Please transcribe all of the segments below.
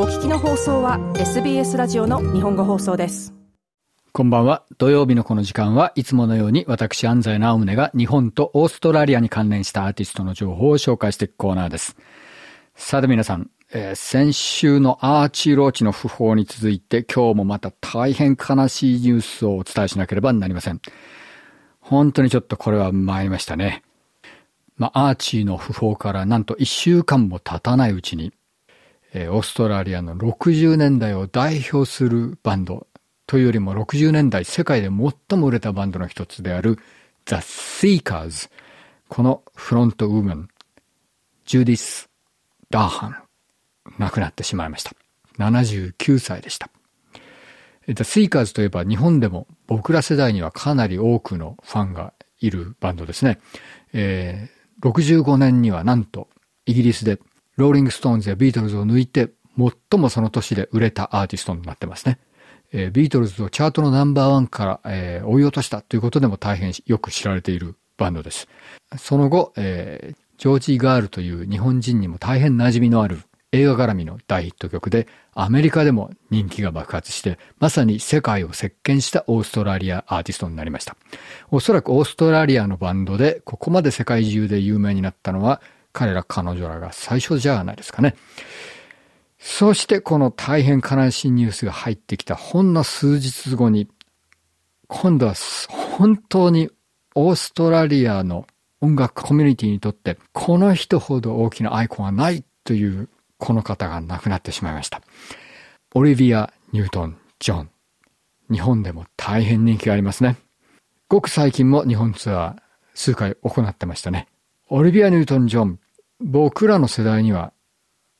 お聞きの放送は SBS ラジオの日本語放送ですこんばんは。土曜日のこの時間はいつものように私安西直宗が日本とオーストラリアに関連したアーティストの情報を紹介していくコーナーです。さて皆さん、えー、先週のアーチー・ローチの訃報に続いて今日もまた大変悲しいニュースをお伝えしなければなりません。本当にちょっとこれは参りましたね。まあ、アーチーの訃報からなんと1週間も経たないうちに、え、オーストラリアの60年代を代表するバンドというよりも60年代世界で最も売れたバンドの一つである The Seekers このフロントウーマンジュディス・ダーハン亡くなってしまいました。79歳でした。The Seekers といえば日本でも僕ら世代にはかなり多くのファンがいるバンドですね、えー65年にはなんとイギリスでローリングストーンズやビートルズを抜いて最もその年で売れたアーティストになってますね。えー、ビートルズをチャートのナンバーワンから、えー、追い落としたということでも大変よく知られているバンドです。その後、えー、ジョージー・ガールという日本人にも大変馴染みのある映画絡みの大ヒット曲でアメリカでも人気が爆発してまさに世界を席巻したオーストラリアアーティストになりました。おそらくオーストラリアのバンドでここまで世界中で有名になったのは彼ら彼女らが最初じゃないですかね。そしてこの大変悲しいニュースが入ってきたほんの数日後に今度は本当にオーストラリアの音楽コミュニティにとってこの人ほど大きなアイコンはないというこの方が亡くなってしまいました。オリビア・ニュートン・ジョン。日本でも大変人気がありますね。ごく最近も日本ツアー数回行ってましたね。オリビア・ニュートン・ジョン。僕らの世代には、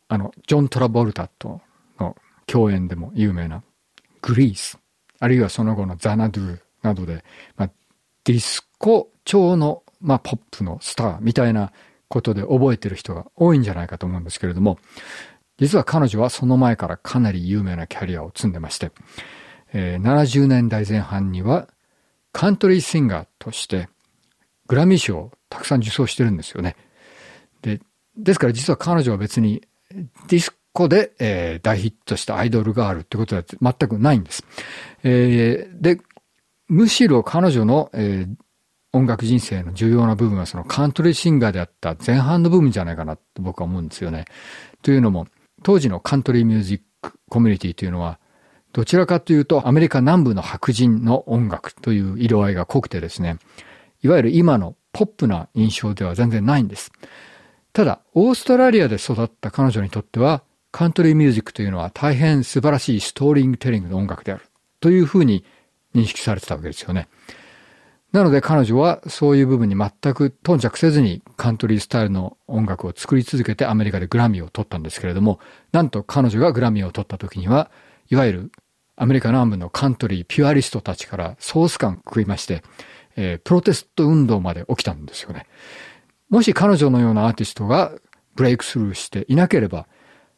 あの、ジョン・トラボルタとの共演でも有名なグリース、あるいはその後のザナドゥなどで、まあ、ディスコ調の、まあ、ポップのスターみたいなことで覚えてる人が多いんじゃないかと思うんですけれども、実は彼女はその前からかなり有名なキャリアを積んでまして、えー、70年代前半にはカントリーシンガーとしてグラミー賞をたくさん受賞してるんですよね。で、ですから実は彼女は別にディスコで、えー、大ヒットしたアイドルガールってことは全くないんです。えー、で、むしろ彼女の、えー、音楽人生の重要な部分はそのカントリーシンガーであった前半の部分じゃないかなと僕は思うんですよね。というのも、当時のカントリーミュージックコミュニティというのは、どちらかというとアメリカ南部の白人の音楽という色合いが濃くてですね、いわゆる今のポップな印象では全然ないんです。ただ、オーストラリアで育った彼女にとっては、カントリーミュージックというのは大変素晴らしいストーリングテリングの音楽であるというふうに認識されてたわけですよね。なので彼女はそういう部分に全く頓着せずにカントリースタイルの音楽を作り続けてアメリカでグラミーを取ったんですけれども、なんと彼女がグラミーを取った時には、いわゆるアメリカ南部のカントリーピュアリストたちからソース感食いまして、えー、プロテスト運動まで起きたんですよね。もし彼女のようなアーティストがブレイクスルーしていなければ、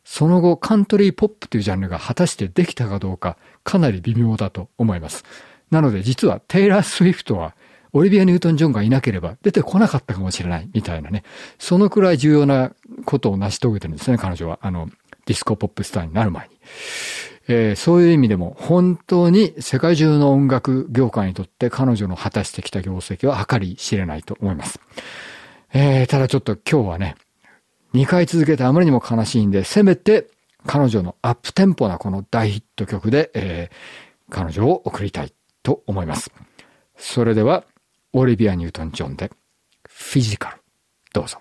その後カントリーポップというジャンルが果たしてできたかどうかかなり微妙だと思います。なので実はテイラー・スウィフトはオリビア・ニュートン・ジョンがいなければ出てこなかったかもしれないみたいなね。そのくらい重要なことを成し遂げてるんですね、彼女は。あの、ディスコポップスターになる前に。えー、そういう意味でも本当に世界中の音楽業界にとって彼女の果たしてきた業績は計り知れないと思います。えー、ただちょっと今日はね、2回続けてあまりにも悲しいんで、せめて彼女のアップテンポなこの大ヒット曲で、えー、彼女を送りたいと思います。それでは、オリビア・ニュートン・ジョンで、フィジカル。どうぞ。